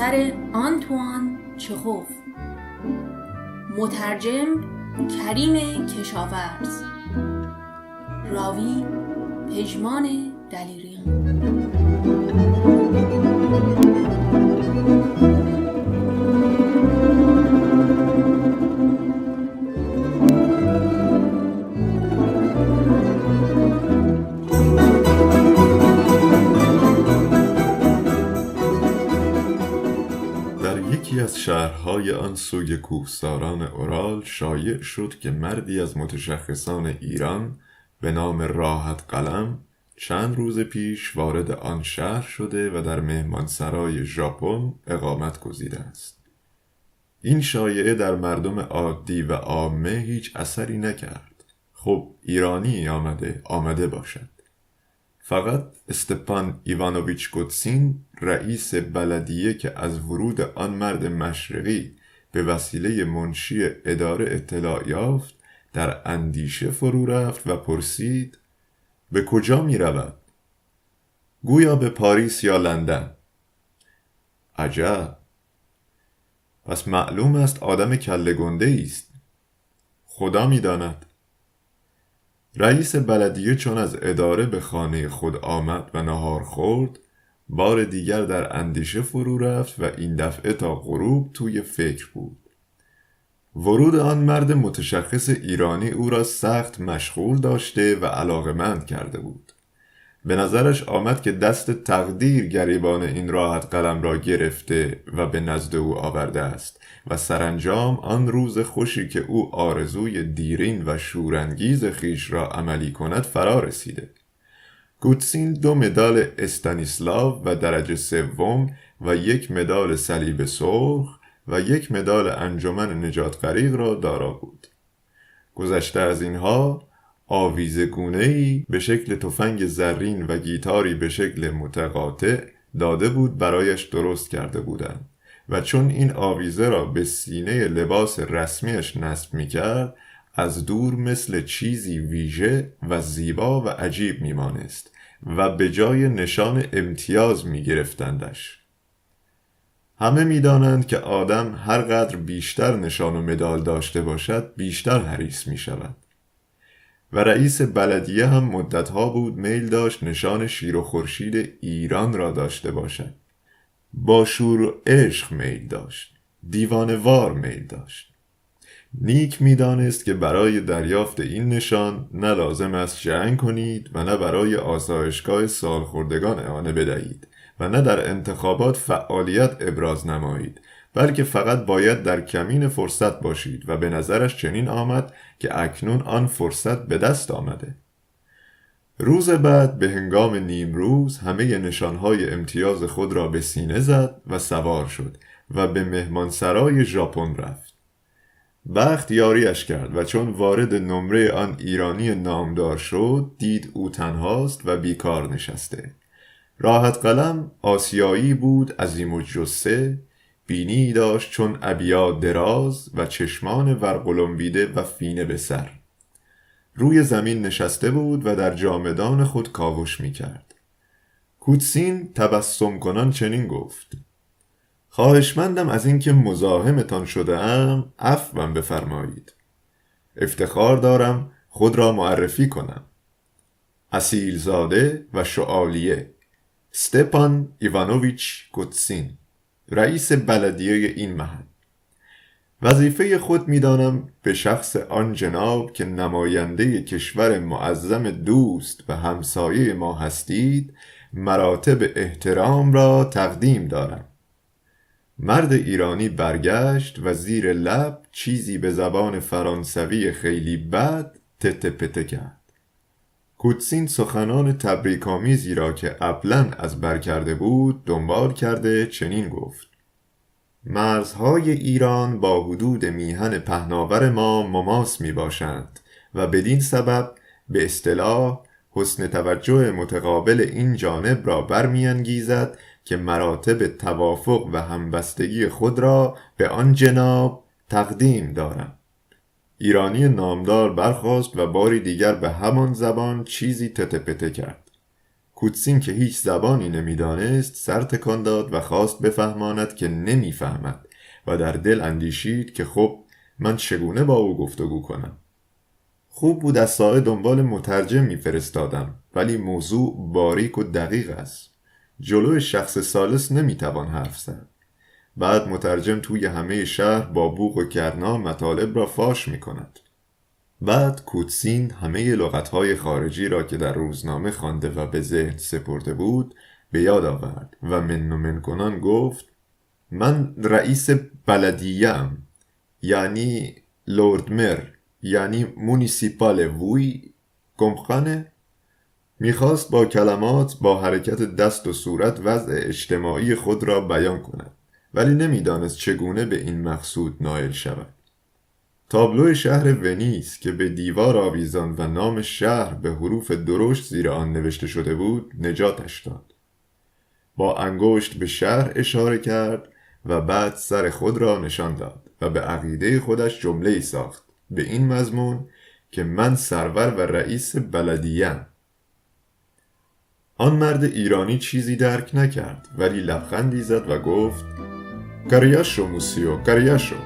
اثر آنتوان چخوف. مترجم کریم کشاورز. راوی پژمان دلیریان. یکی از شهرهای آن سوی کوهساران اورال شایع شد که مردی از متشخصان ایران به نام راحت قلم چند روز پیش وارد آن شهر شده و در مهمانسرای ژاپن اقامت گزیده است. این شایعه در مردم عادی و عامه هیچ اثری نکرد. خب ایرانی آمده آمده باشد. فقط استپان ایوانوویچ گوتسین رئیس بلدیه که از ورود آن مرد مشرقی به وسیله منشی اداره اطلاع یافت در اندیشه فرو رفت و پرسید به کجا می رود؟ گویا به پاریس یا لندن. عجب. پس معلوم است آدم کله گنده است. خدا می‌داند رئیس بلدیه چون از اداره به خانه خود آمد و نهار خورد بار دیگر در اندیشه فرو رفت و این دفعه تا غروب توی فکر بود. ورود آن مرد متشخص ایرانی او را سخت مشغول داشته و علاقمند کرده بود. به نظرش آمد که دست تقدیر گریبان این راحت قلم را گرفته و به نزد او آورده است و سرانجام آن روز خوشی که او آرزوی دیرین و شورانگیز خیش را عملی کند فرا رسیده. گوتسین دو مدال استانیسلاو و درجه سوم و یک مدال صلیب سرخ و یک مدال انجمن نجات غریق را دارا بود. گذشته از اینها آویز ای به شکل تفنگ زرین و گیتاری به شکل متقاطع داده بود برایش درست کرده بودند و چون این آویزه را به سینه لباس رسمیش نصب می کرد از دور مثل چیزی ویژه و زیبا و عجیب میمانست و به جای نشان امتیاز می گرفتندش. همه می‌دانند که آدم هر قدر بیشتر نشان و مدال داشته باشد بیشتر حریص می شود. و رئیس بلدیه هم مدتها بود میل داشت نشان شیر و خورشید ایران را داشته باشد. با شور و عشق میل داشت. دیوانوار میل داشت. نیک می‌دانست که برای دریافت این نشان نه لازم است جنگ کنید و نه برای آسایشگاه سالخوردگان اعانه بدهید و نه در انتخابات فعالیت ابراز نمایید بلکه فقط باید در کمین فرصت باشید و به نظرش چنین آمد که اکنون آن فرصت به دست آمده. روز بعد به هنگام نیم روز همه نشانهای امتیاز خود را به سینه زد و سوار شد و به مهمانسرای ژاپن رفت. بخت یاریش کرد و چون وارد نمره آن ایرانی نامدار شد دید او تنهاست و بیکار نشسته. راحت قلم آسیایی بود عظیم و جسه بینی داشت چون ابیا دراز و چشمان ورقلمبیده و فینه به سر. روی زمین نشسته بود و در جامدان خود کاوش می کرد کوتسین تبسم کنان چنین گفت خواهشمندم از اینکه مزاحمتان شده ام عفوم بفرمایید. افتخار دارم خود را معرفی کنم. اصیل زاده و شعالیه ستپان ایوانوویچ کوتسین. رئیس بلدیه این محل. وظیفه خود می‌دانم به شخص آن جناب که نماینده کشور معظم دوست و همسایه ما هستید مراتب احترام را تقدیم دارم. مرد ایرانی برگشت و زیر لب چیزی به زبان فرانسوی خیلی بد تته پته کرد. کوتسین سخنان تبریکامیزی را که قبلا از بر کرده بود دنبال کرده چنین گفت. مرزهای ایران با حدود میهن پهناور ما مماس می باشند و بدین سبب به اصطلاح حسن توجه متقابل این جانب را برمیانگیزد که مراتب توافق و همبستگی خود را به آن جناب تقدیم دارم ایرانی نامدار برخواست و باری دیگر به همان زبان چیزی تتپته کرد. کوتسین که هیچ زبانی نمی‌دانست سر تکان داد و خواست بفهماند که نمی‌فهمد و در دل اندیشید که خب من چگونه با او گفتگو کنم. خوب بود از سایه دنبال مترجم میفرستادم ولی موضوع باریک و دقیق است. جلو شخص سالس نمی‌توان حرف زد. بعد مترجم توی همه شهر با بوق و کرنا مطالب را فاش می کند. بعد کوتسین همه لغتهای خارجی را که در روزنامه خوانده و به ذهن سپرده بود به یاد آورد و من و من کنان گفت من رئیس بلدیم یعنی لورد مر یعنی مونیسیپال ووی گمخانه می‌خواست با کلمات با حرکت دست و صورت وضع اجتماعی خود را بیان کند ولی نمی‌دانست چگونه به این مقصود نایل شود. تابلو شهر ونیس که به دیوار آویزان و نام شهر به حروف درشت زیر آن نوشته شده بود نجاتش داد. با انگشت به شهر اشاره کرد و بعد سر خود را نشان داد و به عقیده خودش جمله ای ساخت. به این مضمون که من سرور و رئیس بلدیم. آن مرد ایرانی چیزی درک نکرد ولی لبخندی زد و گفت Карьяшо, мусье, карьяшо.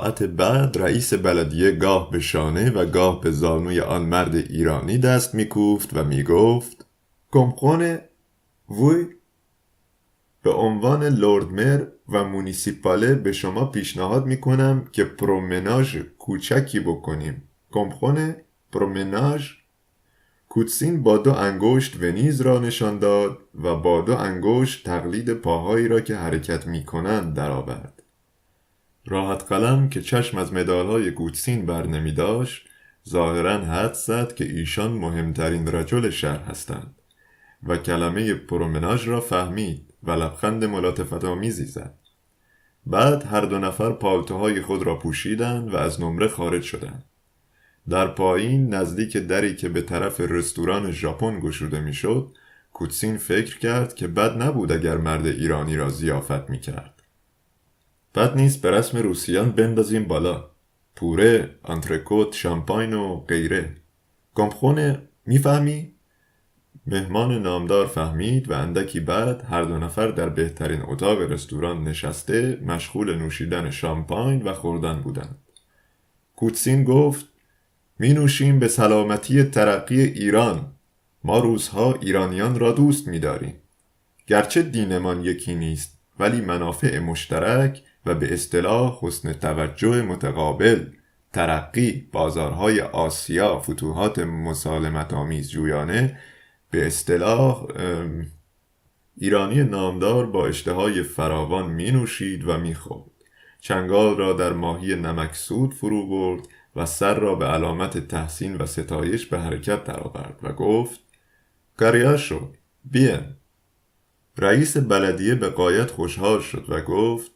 ساعت بعد رئیس بلدیه گاه به شانه و گاه به زانوی آن مرد ایرانی دست میکوفت و می‌گفت کمخونه وی به عنوان لورد مر و مونیسیپاله به شما پیشنهاد می‌کنم که پرومناژ کوچکی بکنیم. کمخونه پرومناژ کوتسین با دو انگشت ونیز را نشان داد و با دو انگشت تقلید پاهایی را که حرکت می‌کنند درآورد. راحت قلم که چشم از مدالهای گوتسین بر نمی داشت ظاهرا حد زد که ایشان مهمترین رجل شهر هستند و کلمه پرومناژ را فهمید و لبخند ملاتفت آمیزی زد. بعد هر دو نفر پالتوهای خود را پوشیدند و از نمره خارج شدند. در پایین نزدیک دری که به طرف رستوران ژاپن گشوده می‌شد کوتسین فکر کرد که بد نبود اگر مرد ایرانی را زیافت می‌کرد. بد نیست به رسم روسیان بندازیم بالا پوره آنترکوت شامپاین و غیره گمخونه می‌فهمی مهمان نامدار فهمید و اندکی بعد هر دو نفر در بهترین اتاق رستوران نشسته مشغول نوشیدن شامپاین و خوردن بودند کوتسین گفت می نوشیم به سلامتی ترقی ایران ما روزها ایرانیان را دوست می داریم گرچه دینمان یکی نیست ولی منافع مشترک و به اصطلاح حسن توجه متقابل ترقی بازارهای آسیا فتوحات مسالمت آمیز جویانه به اصطلاح ایرانی نامدار با اشتهای فراوان می نوشید و می خورد. چنگال را در ماهی نمکسود فرو برد و سر را به علامت تحسین و ستایش به حرکت درآورد و گفت کریاشو بین رئیس بلدیه به قایت خوشحال شد و گفت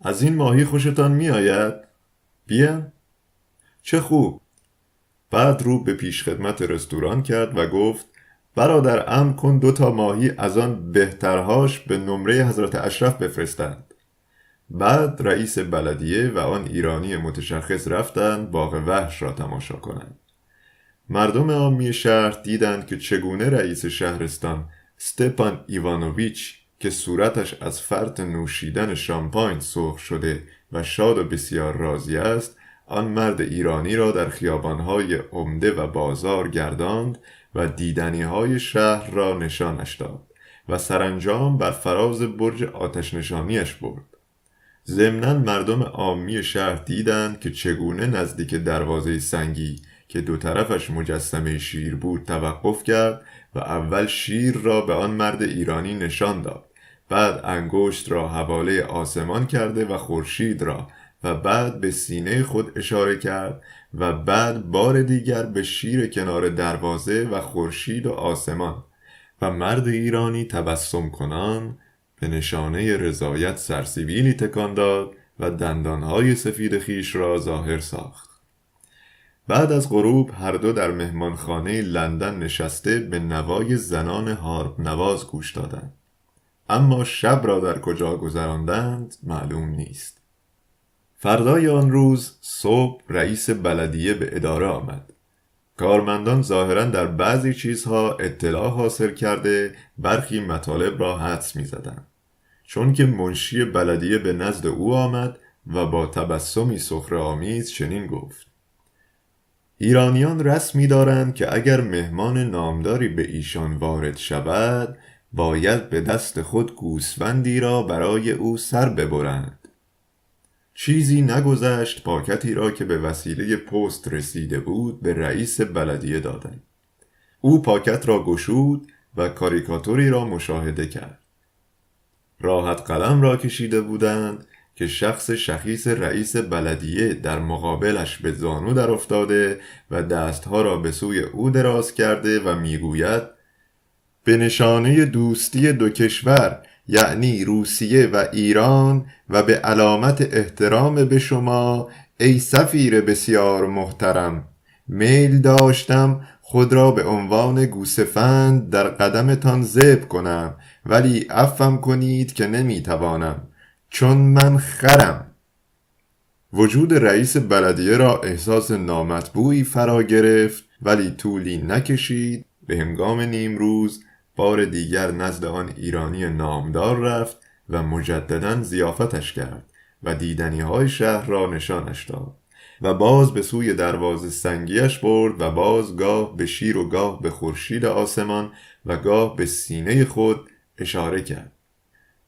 از این ماهی خوشتان می آید؟ بیا. چه خوب. بعد رو به پیش خدمت رستوران کرد و گفت برادر ام کن دو تا ماهی از آن بهترهاش به نمره حضرت اشرف بفرستند. بعد رئیس بلدیه و آن ایرانی متشخص رفتند باغ وحش را تماشا کنند. مردم عامی شهر دیدند که چگونه رئیس شهرستان ستپان ایوانوویچ که صورتش از فرط نوشیدن شامپاین سرخ شده و شاد و بسیار راضی است آن مرد ایرانی را در خیابانهای عمده و بازار گرداند و دیدنی های شهر را نشانش داد و سرانجام بر فراز برج آتش نشانیش برد. ضمنا مردم عامی شهر دیدند که چگونه نزدیک دروازه سنگی که دو طرفش مجسمه شیر بود توقف کرد و اول شیر را به آن مرد ایرانی نشان داد. بعد انگشت را حواله آسمان کرده و خورشید را و بعد به سینه خود اشاره کرد و بعد بار دیگر به شیر کنار دروازه و خورشید و آسمان و مرد ایرانی تبسم کنان به نشانه رضایت سرسیبیلی تکان داد و دندانهای سفید خیش را ظاهر ساخت. بعد از غروب هر دو در مهمانخانه لندن نشسته به نوای زنان هارپ نواز گوش دادند. اما شب را در کجا گذراندند معلوم نیست. فردای آن روز صبح رئیس بلدیه به اداره آمد. کارمندان ظاهرا در بعضی چیزها اطلاع حاصل کرده برخی مطالب را حدس می زدن. چون که منشی بلدیه به نزد او آمد و با تبسمی سخر آمیز چنین گفت. ایرانیان رسمی دارند که اگر مهمان نامداری به ایشان وارد شود باید به دست خود گوسفندی را برای او سر ببرند. چیزی نگذشت پاکتی را که به وسیله پست رسیده بود به رئیس بلدیه دادند. او پاکت را گشود و کاریکاتوری را مشاهده کرد. راحت قلم را کشیده بودند که شخص شخیص رئیس بلدیه در مقابلش به زانو در افتاده و دستها را به سوی او دراز کرده و می‌گوید به نشانه دوستی دو کشور یعنی روسیه و ایران و به علامت احترام به شما ای سفیر بسیار محترم میل داشتم خود را به عنوان گوسفند در قدمتان زب کنم ولی افم کنید که نمی‌توانم. چون من خرم. وجود رئیس بلدیه را احساس نامطبوعی فرا گرفت ولی طولی نکشید. به هنگام نیمروز بار دیگر نزد آن ایرانی نامدار رفت و مجددا زیافتش کرد و دیدنی های شهر را نشانش داد و باز به سوی دروازه سنگیش برد و باز گاه به شیر و گاه به خورشید آسمان و گاه به سینه خود اشاره کرد.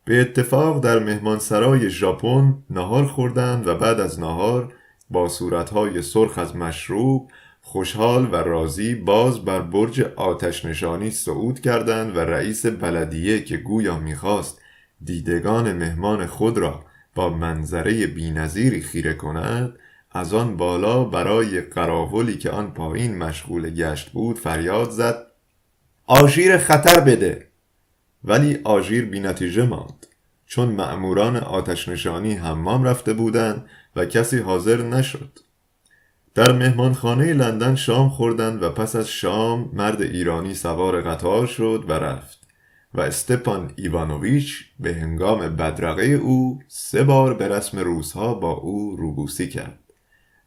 به اتفاق در مهمانسرای ژاپن نهار خوردند و بعد از نهار با صورتهای سرخ از مشروب خوشحال و راضی باز بر برج آتش نشانی صعود کردند و رئیس بلدیه که گویا می‌خواست دیدگان مهمان خود را با منظره بینظیری خیره کند از آن بالا برای قراولی که آن پایین مشغول گشت بود فریاد زد آژیر خطر بده! ولی آژیر بینتیجه ماند. چون مأموران آتش نشانی حمام رفته بودند و کسی حاضر نشد. در مهمانخانه لندن شام خوردند و پس از شام مرد ایرانی سوار قطار شد و رفت و استپان ایوانوویچ به هنگام بدرقه او سه بار به رسم روزها با او روبوسی کرد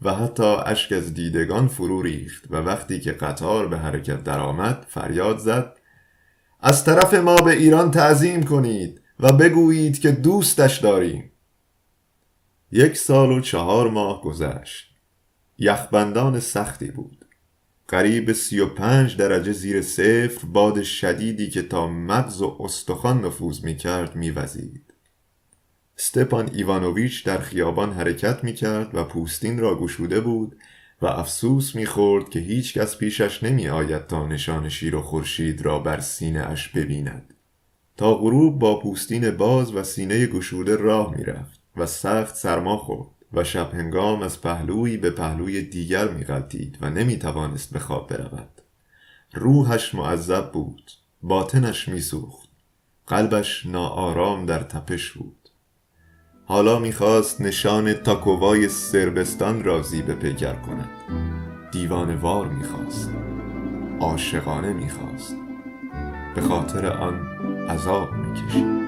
و حتی اشک از دیدگان فرو ریخت و وقتی که قطار به حرکت درآمد فریاد زد از طرف ما به ایران تعظیم کنید و بگویید که دوستش داریم. یک سال و چهار ماه گذشت. یخبندان سختی بود. قریب سی و پنج درجه زیر صفر باد شدیدی که تا مغز و استخوان نفوذ می کرد می وزید. ستپان ایوانوویچ در خیابان حرکت می کرد و پوستین را گشوده بود و افسوس می خورد که هیچ کس پیشش نمی آید تا نشان شیر و خورشید را بر سینه اش ببیند. تا غروب با پوستین باز و سینه گشوده راه می رفت و سخت سرما خورد. و شب هنگام از پهلویی به پهلوی دیگر میغلطید و نمی توانست به خواب برود روحش معذب بود باطنش میسوخت قلبش ناآرام در تپش بود حالا می‌خواست نشان تاکووای سربستان را زیب پیکر کند. دیوانوار می‌خواست. عاشقانه می‌خواست. به خاطر آن عذاب می‌کشید.